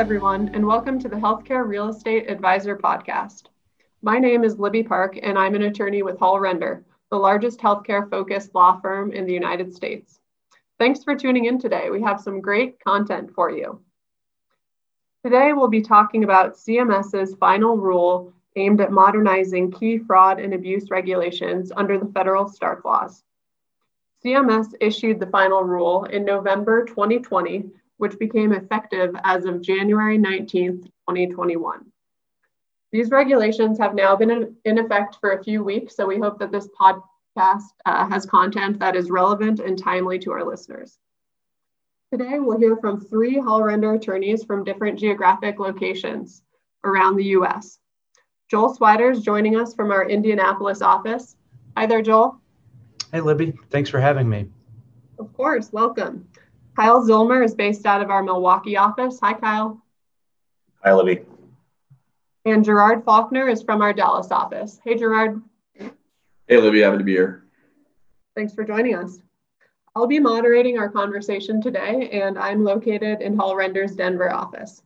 everyone, and welcome to the Healthcare Real Estate Advisor Podcast. My name is Libby Park, and I'm an attorney with Hall Render, the largest healthcare focused law firm in the United States. Thanks for tuning in today. We have some great content for you. Today, we'll be talking about CMS's final rule aimed at modernizing key fraud and abuse regulations under the federal Stark laws. CMS issued the final rule in November 2020, which became effective as of January 19th, 2021. These regulations have now been in effect for a few weeks, so we hope that this podcast uh, has content that is relevant and timely to our listeners. Today, we'll hear from three Hall Render attorneys from different geographic locations around the US. Joel Swider is joining us from our Indianapolis office. Hi there, Joel. Hey, Libby. Thanks for having me. Of course. Welcome. Kyle Zilmer is based out of our Milwaukee office. Hi, Kyle. Hi, Libby. And Gerard Faulkner is from our Dallas office. Hey, Gerard. Hey, Libby. Happy to be here. Thanks for joining us. I'll be moderating our conversation today, and I'm located in Hall Render's Denver office.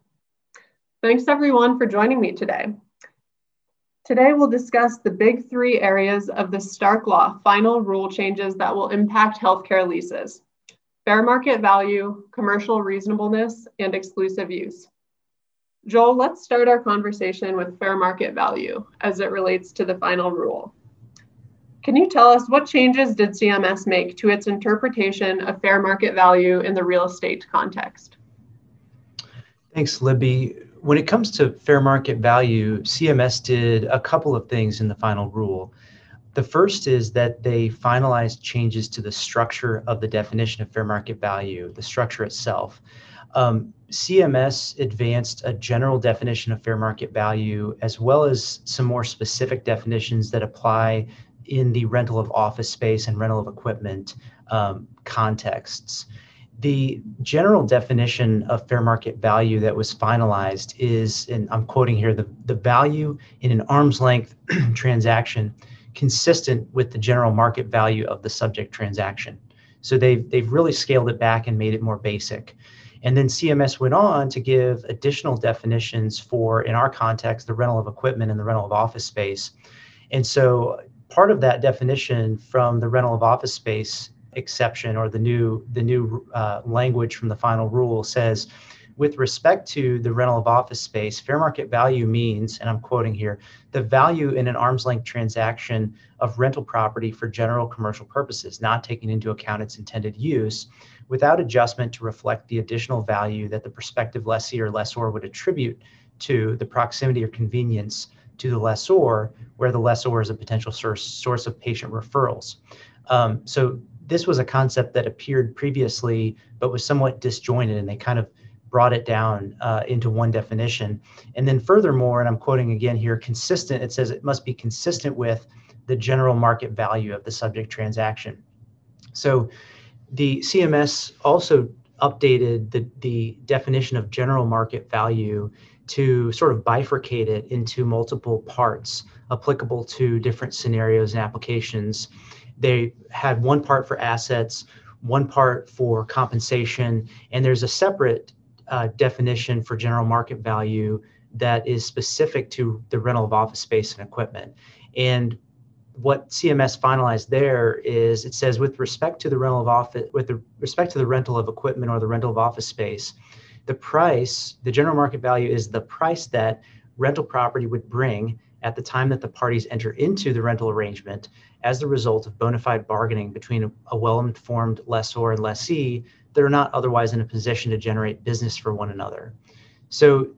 Thanks everyone for joining me today. Today we'll discuss the big three areas of the Stark Law final rule changes that will impact healthcare leases. Fair market value, commercial reasonableness, and exclusive use. Joel, let's start our conversation with fair market value as it relates to the final rule. Can you tell us what changes did CMS make to its interpretation of fair market value in the real estate context? Thanks, Libby. When it comes to fair market value, CMS did a couple of things in the final rule. The first is that they finalized changes to the structure of the definition of fair market value, the structure itself. Um, CMS advanced a general definition of fair market value as well as some more specific definitions that apply in the rental of office space and rental of equipment um, contexts. The general definition of fair market value that was finalized is, and I'm quoting here, the, the value in an arm's length transaction consistent with the general market value of the subject transaction. So they've, they've really scaled it back and made it more basic. And then CMS went on to give additional definitions for, in our context, the rental of equipment and the rental of office space. And so part of that definition from the rental of office space exception or the new the new uh, language from the final rule says with respect to the rental of office space fair market value means and i'm quoting here the value in an arm's length transaction of rental property for general commercial purposes not taking into account its intended use without adjustment to reflect the additional value that the prospective lessee or lessor would attribute to the proximity or convenience to the lessor, where the lessor is a potential source, source of patient referrals. Um, so this was a concept that appeared previously, but was somewhat disjointed, and they kind of brought it down uh, into one definition. And then furthermore, and I'm quoting again here, consistent, it says it must be consistent with the general market value of the subject transaction. So the CMS also updated the, the definition of general market value to sort of bifurcate it into multiple parts applicable to different scenarios and applications. They had one part for assets, one part for compensation, and there's a separate uh, definition for general market value that is specific to the rental of office space and equipment. And what CMS finalized there is it says with respect to the rental of office with respect to the rental of equipment or the rental of office space, the price, the general market value is the price that rental property would bring at the time that the parties enter into the rental arrangement as the result of bona fide bargaining between a, well-informed lessor and lessee that are not otherwise in a position to generate business for one another. So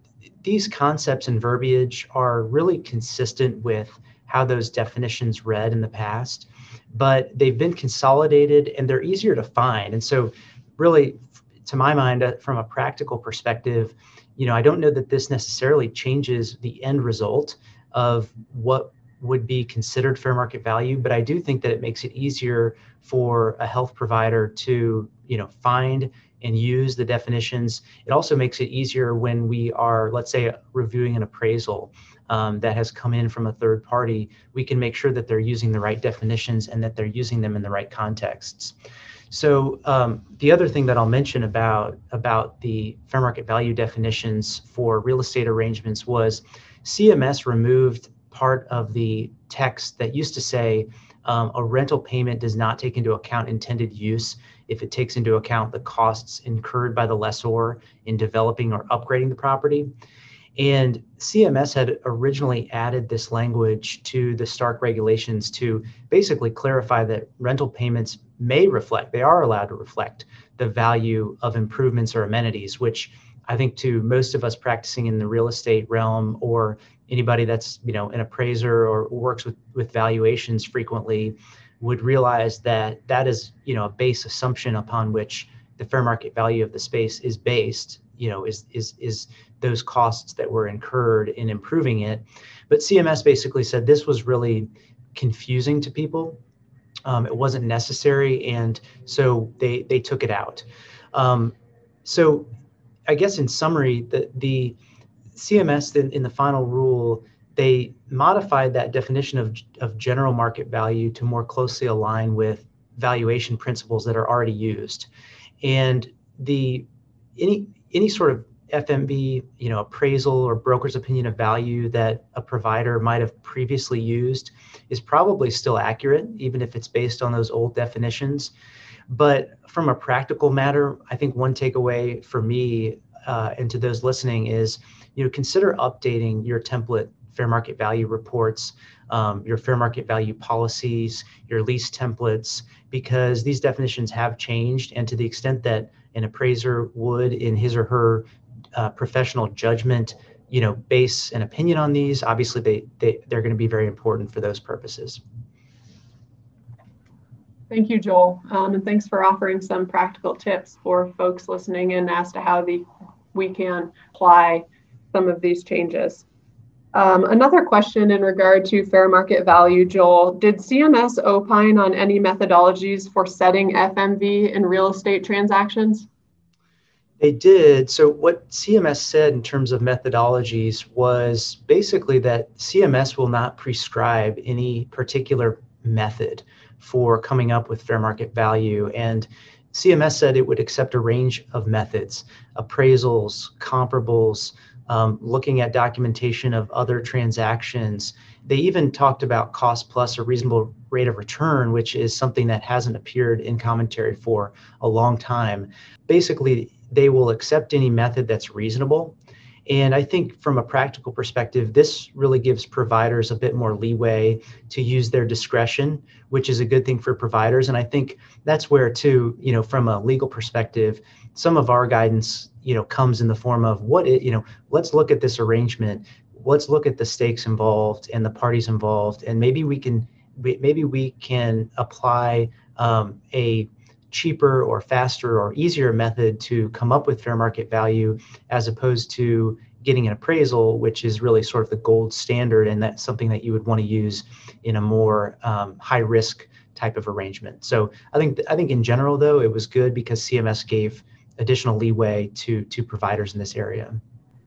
these concepts and verbiage are really consistent with how those definitions read in the past, but they've been consolidated and they're easier to find. And so really to my mind, uh, from a practical perspective, you know, I don't know that this necessarily changes the end result of what would be considered fair market value, but I do think that it makes it easier for a health provider to, you know, find and use the definitions. It also makes it easier when we are, let's say, reviewing an appraisal um, that has come in from a third party. We can make sure that they're using the right definitions and that they're using them in the right contexts. So um, the other thing that I'll mention about about the fair market value definitions for real estate arrangements was CMS removed part of the text that used to say um, a rental payment does not take into account intended use if it takes into account the costs incurred by the lessor in developing or upgrading the property. And CMS had originally added this language to the Stark regulations to basically clarify that rental payments may reflect, they are allowed to reflect the value of improvements or amenities, which I think to most of us practicing in the real estate realm or anybody that's, you know, an appraiser or works with, with valuations frequently would realize that that is, you know, a base assumption upon which the fair market value of the space is based, you know, is is is those costs that were incurred in improving it. But CMS basically said this was really confusing to people. Um, it wasn't necessary, and so they they took it out. Um, so, I guess in summary, the the CMS in, in the final rule they modified that definition of, of general market value to more closely align with valuation principles that are already used. And the any any sort of FMV, you know, appraisal or broker's opinion of value that a provider might have previously used is probably still accurate, even if it's based on those old definitions. But from a practical matter, I think one takeaway for me uh, and to those listening is, you know, consider updating your template fair market value reports, um, your fair market value policies, your lease templates, because these definitions have changed. And to the extent that an appraiser would, in his or her uh, professional judgment, you know, base an opinion on these, obviously they, they, they're going to be very important for those purposes. Thank you, Joel. Um, and thanks for offering some practical tips for folks listening in as to how the, we can apply some of these changes. Um, another question in regard to fair market value, Joel, did CMS opine on any methodologies for setting FMV in real estate transactions? They did. So, what CMS said in terms of methodologies was basically that CMS will not prescribe any particular method for coming up with fair market value. And CMS said it would accept a range of methods appraisals, comparables, um, looking at documentation of other transactions. They even talked about cost plus a reasonable rate of return, which is something that hasn't appeared in commentary for a long time. Basically, they will accept any method that's reasonable. And I think from a practical perspective, this really gives providers a bit more leeway to use their discretion, which is a good thing for providers. And I think that's where, too, you know, from a legal perspective, some of our guidance you know comes in the form of what it you know let's look at this arrangement let's look at the stakes involved and the parties involved and maybe we can maybe we can apply um, a cheaper or faster or easier method to come up with fair market value as opposed to getting an appraisal which is really sort of the gold standard and that's something that you would want to use in a more um, high risk type of arrangement so i think i think in general though it was good because cms gave additional leeway to to providers in this area.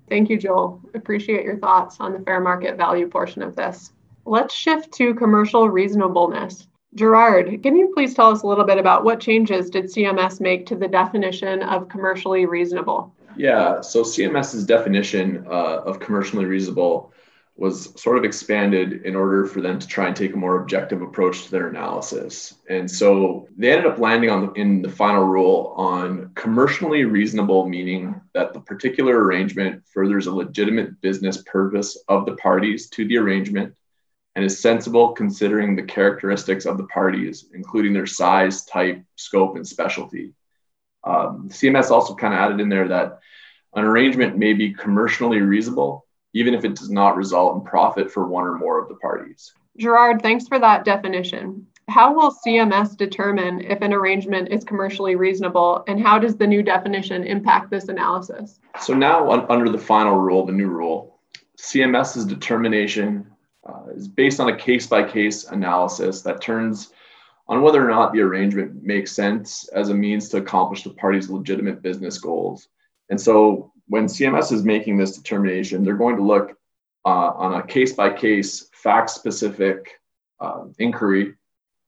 Thank you, Joel. Appreciate your thoughts on the fair market value portion of this. Let's shift to commercial reasonableness. Gerard, can you please tell us a little bit about what changes did CMS make to the definition of commercially reasonable? Yeah, so CMS's definition uh, of commercially reasonable was sort of expanded in order for them to try and take a more objective approach to their analysis. And so they ended up landing on the, in the final rule on commercially reasonable, meaning that the particular arrangement furthers a legitimate business purpose of the parties to the arrangement and is sensible considering the characteristics of the parties, including their size, type, scope, and specialty. Um, CMS also kind of added in there that an arrangement may be commercially reasonable even if it does not result in profit for one or more of the parties. Gerard, thanks for that definition. How will CMS determine if an arrangement is commercially reasonable, and how does the new definition impact this analysis? So, now under the final rule, the new rule, CMS's determination uh, is based on a case by case analysis that turns on whether or not the arrangement makes sense as a means to accomplish the party's legitimate business goals. And so, when CMS is making this determination, they're going to look uh, on a case by case, fact specific uh, inquiry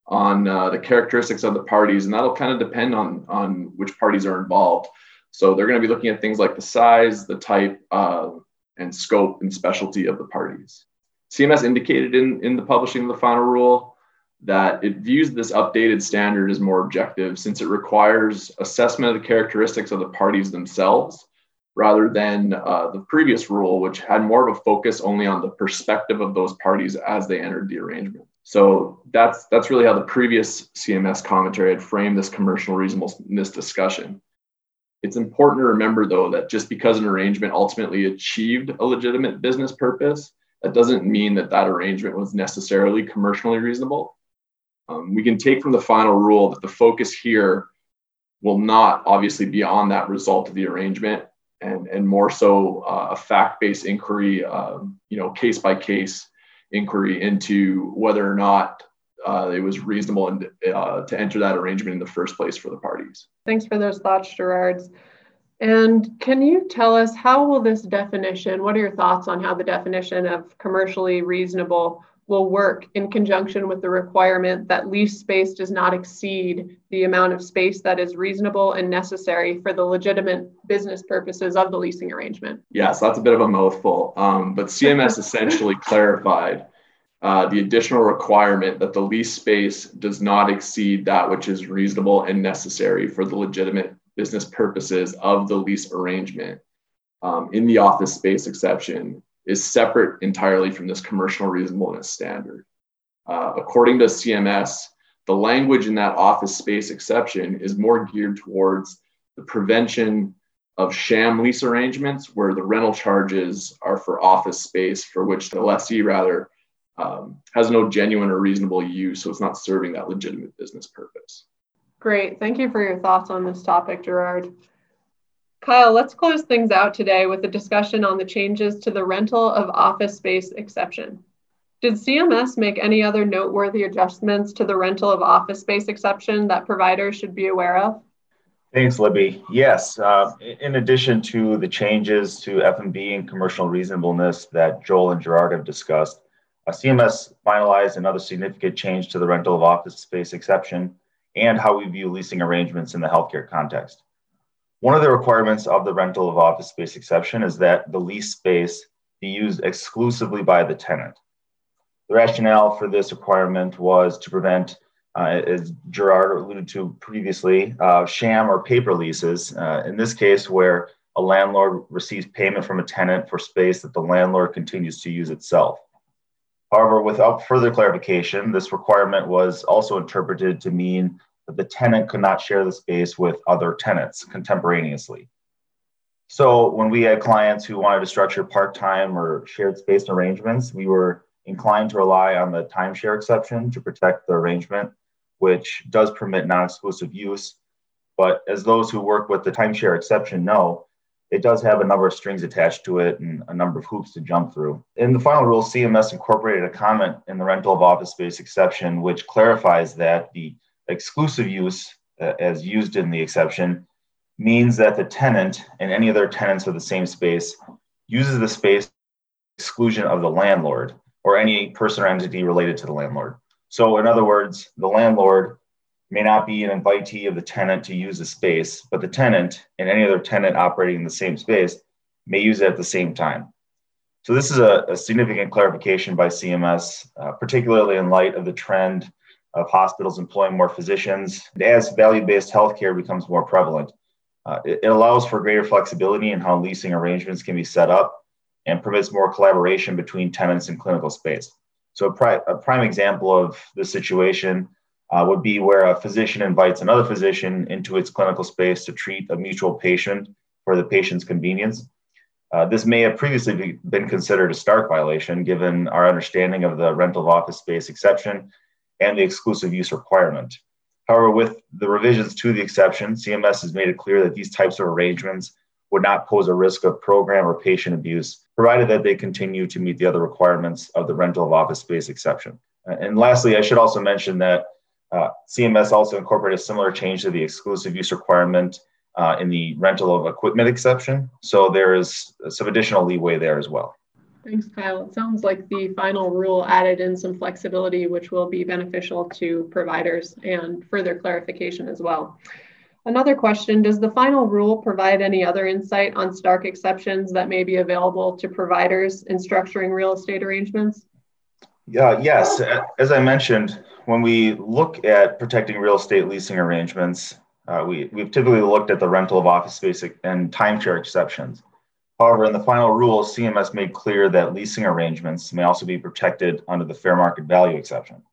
on uh, the characteristics of the parties, and that'll kind of depend on on which parties are involved. So they're going to be looking at things like the size, the type, uh, and scope and specialty of the parties. CMS indicated in, in the publishing of the final rule that it views this updated standard as more objective since it requires assessment of the characteristics of the parties themselves rather than uh, the previous rule, which had more of a focus only on the perspective of those parties as they entered the arrangement. So that's that's really how the previous CMS commentary had framed this commercial reasonableness discussion. It's important to remember, though, that just because an arrangement ultimately achieved a legitimate business purpose, that doesn't mean that that arrangement was necessarily commercially reasonable. Um, we can take from the final rule that the focus here will not obviously be on that result of the arrangement and, and more so uh, a fact-based inquiry, um, you know, case by case inquiry into whether or not uh, it was reasonable and, uh, to enter that arrangement in the first place for the parties. Thanks for those thoughts, Gerard. And can you tell us how will this definition, what are your thoughts on how the definition of commercially reasonable will work in conjunction with the requirement that lease space does not exceed the amount of space that is reasonable and necessary for the legitimate business purposes of the leasing arrangement? Yes, that's a bit of a mouthful. Um, but CMS essentially clarified uh, the additional requirement that the lease space does not exceed that which is reasonable and necessary for the legitimate business purposes of the lease arrangement um, in the office space exception is separate entirely from this commercial reasonableness standard. Uh, according to CMS, the language in that office space exception is more geared towards the prevention of sham lease arrangements where the rental charges are for office space for which the lessee rather um, has no genuine or reasonable use, so it's not serving that legitimate business purpose. Great. Thank you for your thoughts on this topic, Gerard. Kyle, let's close things out today with a discussion on the changes to the rental of office space exception. Did CMS make any other noteworthy adjustments to the rental of office space exception that providers should be aware of? Thanks, Libby. Yes, uh, in addition to the changes to FMV and commercial reasonableness that Joel and Gerard have discussed, uh, CMS finalized another significant change to the rental of office space exception and how we view leasing arrangements in the healthcare context. One of the requirements of the rental of office space exception is that the lease space be used exclusively by the tenant. The rationale for this requirement was to prevent, uh, as Gerard alluded to previously, uh, sham or paper leases. Uh, in this case, where a landlord receives payment from a tenant for space that the landlord continues to use itself. However, without further clarification, this requirement was also interpreted to mean that the tenant could not share the space with other tenants contemporaneously. So when we had clients who wanted to structure part-time or shared space arrangements, we were inclined to rely on the timeshare exception to protect the arrangement, which does permit non-exclusive use. But as those who work with the timeshare exception know, it does have a number of strings attached to it and a number of hoops to jump through. In the final rule, CMS incorporated a comment in the rental of office space exception, which clarifies that the exclusive use, uh, as used in the exception, means that the tenant and any other tenants of the same space uses the space exclusion of the landlord or any person or entity related to the landlord. So, in other words, the landlord may not be an invitee of the tenant to use the space, but the tenant and any other tenant operating in the same space may use it at the same time. So, this is a, a significant clarification by CMS, uh, particularly in light of the trend of hospitals employing more physicians. As value based healthcare becomes more prevalent, uh, it, it, allows for greater flexibility in how leasing arrangements can be set up and permits more collaboration between tenants and clinical space. So, a, pri- a prime example of this situation uh, would be where a physician invites another physician into its clinical space to treat a mutual patient for the patient's convenience. Uh, this may have previously be, been considered a Stark violation given our understanding of the rental of office space exception and the exclusive use requirement. However, with the revisions to the exception, CMS has made it clear that these types of arrangements would not pose a risk of program or patient abuse, provided that they continue to meet the other requirements of the rental of office space exception. And lastly, I should also mention that uh, CMS also incorporated a similar change to the exclusive use requirement uh, in the rental of equipment exception. So there is some additional leeway there as well. Thanks, Kyle. It sounds like the final rule added in some flexibility, which will be beneficial to providers and further clarification as well. Another question, does the final rule provide any other insight on Stark exceptions that may be available to providers in structuring real estate arrangements? Yeah, yes. As I mentioned, when we look at protecting real estate leasing arrangements, uh, we, we've typically looked at the rental of office space and timeshare exceptions. However, in the final rule, CMS made clear that leasing arrangements may also be protected under the fair market value exception.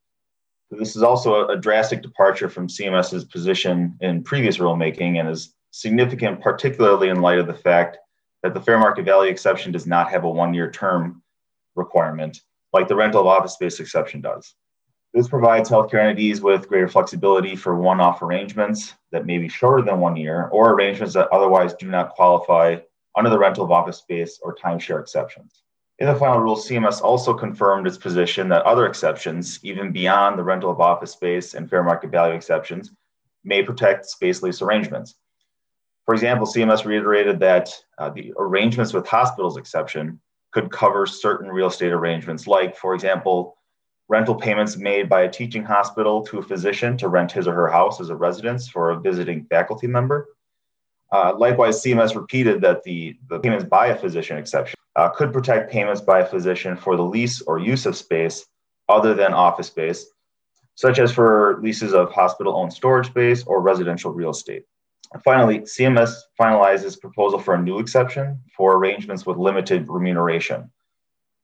So this is also a, a drastic departure from CMS's position in previous rulemaking and is significant, particularly in light of the fact that the fair market value exception does not have a one year term requirement like the rental of office space exception does. This provides healthcare entities with greater flexibility for one off arrangements that may be shorter than one year or arrangements that otherwise do not qualify under the rental of office space or timeshare exceptions. In the final rule, CMS also confirmed its position that other exceptions, even beyond the rental of office space and fair market value exceptions, may protect space lease arrangements. For example, CMS reiterated that uh, the arrangements with hospitals exception could cover certain real estate arrangements, like, for example, rental payments made by a teaching hospital to a physician to rent his or her house as a residence for a visiting faculty member, uh, likewise, CMS repeated that the, the payments by a physician exception uh, could protect payments by a physician for the lease or use of space other than office space, such as for leases of hospital owned storage space or residential real estate. Finally, CMS finalizes proposal for a new exception for arrangements with limited remuneration.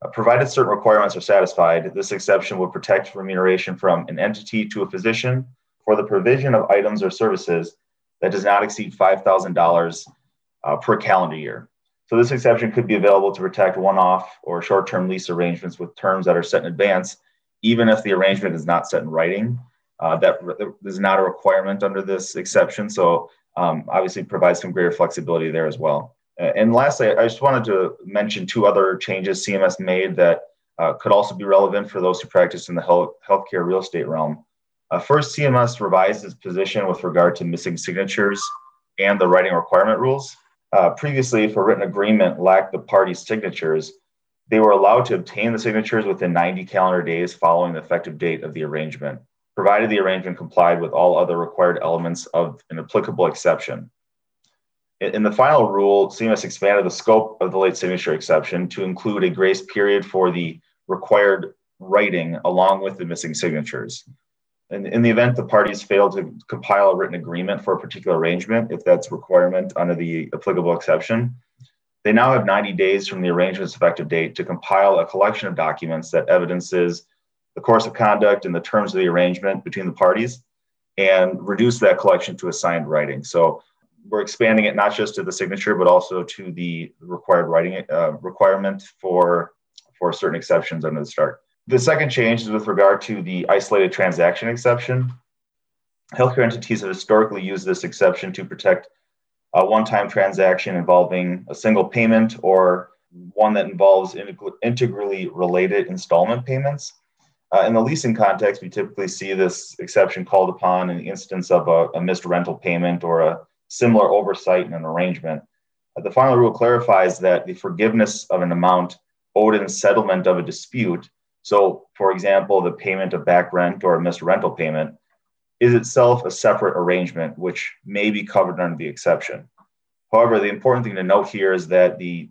Uh, provided certain requirements are satisfied, this exception would protect remuneration from an entity to a physician for the provision of items or services that does not exceed $5,000 uh, per calendar year. So this exception could be available to protect one-off or short-term lease arrangements with terms that are set in advance, even if the arrangement is not set in writing. Uh, that is not a requirement under this exception. So um, obviously provides some greater flexibility there as well. Uh, and lastly, I just wanted to mention two other changes CMS made that uh, could also be relevant for those who practice in the health, healthcare real estate realm. Uh, first, CMS revised its position with regard to missing signatures and the writing requirement rules. Uh, previously, if a written agreement lacked the parties' signatures, they were allowed to obtain the signatures within 90 calendar days following the effective date of the arrangement, provided the arrangement complied with all other required elements of an applicable exception. In, the final rule, CMS expanded the scope of the late signature exception to include a grace period for the required writing along with the missing signatures in, in the event the parties fail to compile a written agreement for a particular arrangement, if that's requirement under the applicable exception, they now have 90 days from the arrangement's effective date to compile a collection of documents that evidences the course of conduct and the terms of the arrangement between the parties and reduce that collection to a signed writing. So we're expanding it not just to the signature, but also to the required writing uh, requirement for, for certain exceptions under the Stark. The second change is with regard to the isolated transaction exception. Healthcare entities have historically used this exception to protect a one time transaction involving a single payment or one that involves integrally related installment payments. Uh, in the leasing context, we typically see this exception called upon in the instance of a, a missed rental payment or a similar oversight in an arrangement. Uh, the final rule clarifies that the forgiveness of an amount owed in settlement of a dispute so, for example, the payment of back rent or a missed rental payment is itself a separate arrangement, which may be covered under the exception. However, the important thing to note here is that the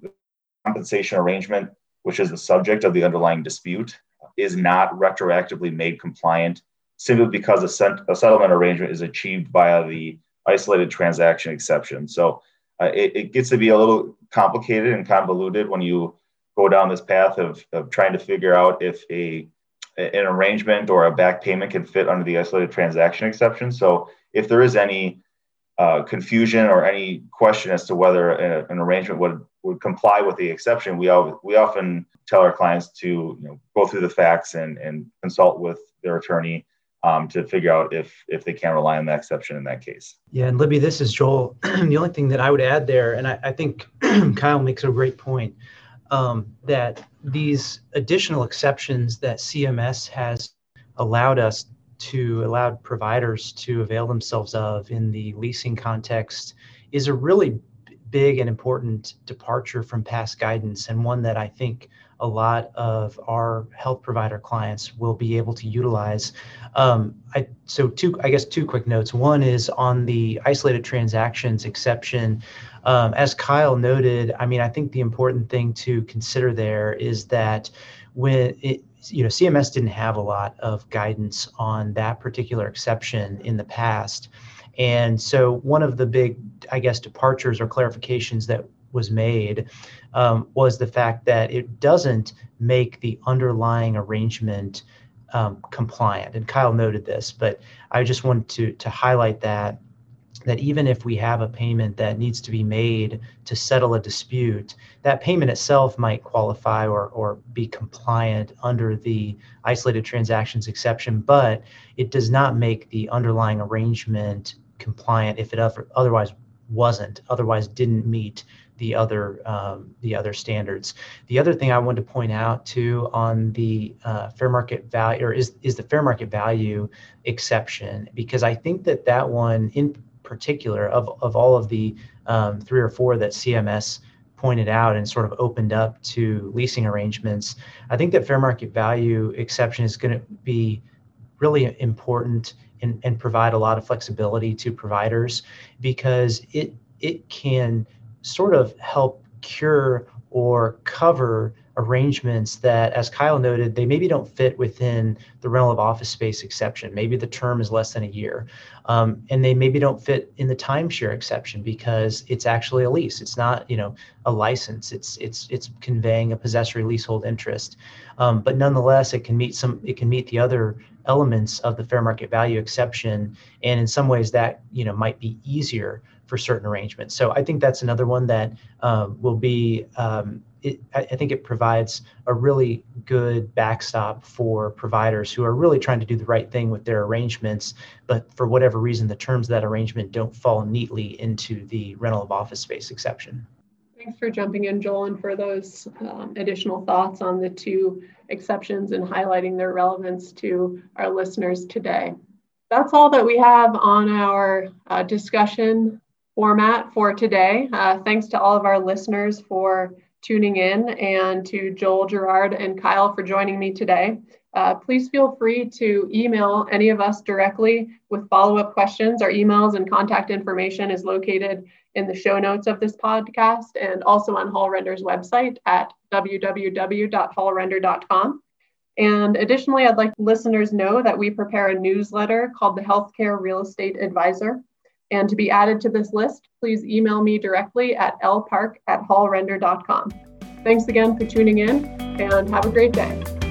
compensation arrangement, which is the subject of the underlying dispute, is not retroactively made compliant simply because a, set- a settlement arrangement is achieved via the isolated transaction exception. So uh, it, it gets to be a little complicated and convoluted when you go down this path of, of trying to figure out if a an arrangement or a back payment can fit under the isolated transaction exception. So if there is any uh, confusion or any question as to whether a, an arrangement would, would comply with the exception, we, we often tell our clients to you know, go through the facts and, and consult with their attorney um, to figure out if if they can rely on that exception in that case. Yeah, and Libby, this is Joel. the only thing that I would add there, and I, I think Kyle makes a great point um, that these additional exceptions that CMS has allowed us to allow providers to avail themselves of in the leasing context is a really big and important departure from past guidance, and one that I think a lot of our health provider clients will be able to utilize. Um, I, so two, I guess two quick notes. One is on the isolated transactions exception. Um, as Kyle noted, I mean, I think the important thing to consider there is that when it, you know, CMS didn't have a lot of guidance on that particular exception in the past. And so one of the big, I guess, departures or clarifications that was made um, was the fact that it doesn't make the underlying arrangement um, compliant. And Kyle noted this, but I just wanted to, to highlight that that even if we have a payment that needs to be made to settle a dispute, that payment itself might qualify or, or be compliant under the isolated transactions exception, but it does not make the underlying arrangement compliant if it otherwise wasn't, otherwise didn't meet the other um, the other standards. The other thing I wanted to point out too on the uh, fair market value or is is the fair market value exception because I think that that one in particular of of all of the um, three or four that CMS pointed out and sort of opened up to leasing arrangements, I think that fair market value exception is going to be really important and, and provide a lot of flexibility to providers because it it can sort of help cure or cover arrangements that, as Kyle noted, they maybe don't fit within the rental of office space exception. Maybe the term is less than a year. Um, and they maybe don't fit in the timeshare exception because it's actually a lease. It's not, you know, a license. It's it's it's conveying a possessory leasehold interest. Um, but nonetheless, it can meet some. It can meet the other elements of the fair market value exception, and in some ways, that you know might be easier for certain arrangements. So I think that's another one that um, will be. Um, it, I think it provides a really good backstop for providers who are really trying to do the right thing with their arrangements, but for whatever reason, the terms of that arrangement don't fall neatly into the rental of office space exception. Thanks for jumping in, Joel, and for those um, additional thoughts on the two exceptions and highlighting their relevance to our listeners today. That's all that we have on our uh, discussion format for today. Uh, thanks to all of our listeners for tuning in and to Joel, Gerard, and Kyle for joining me today. Uh, please feel free to email any of us directly with follow up questions. Our emails and contact information is located in the show notes of this podcast and also on Hall Render's website at www.hallrender.com. And additionally, I'd like listeners know that we prepare a newsletter called the Healthcare Real Estate Advisor. And to be added to this list, please email me directly at lpark at hallrender.com. Thanks again for tuning in and have a great day.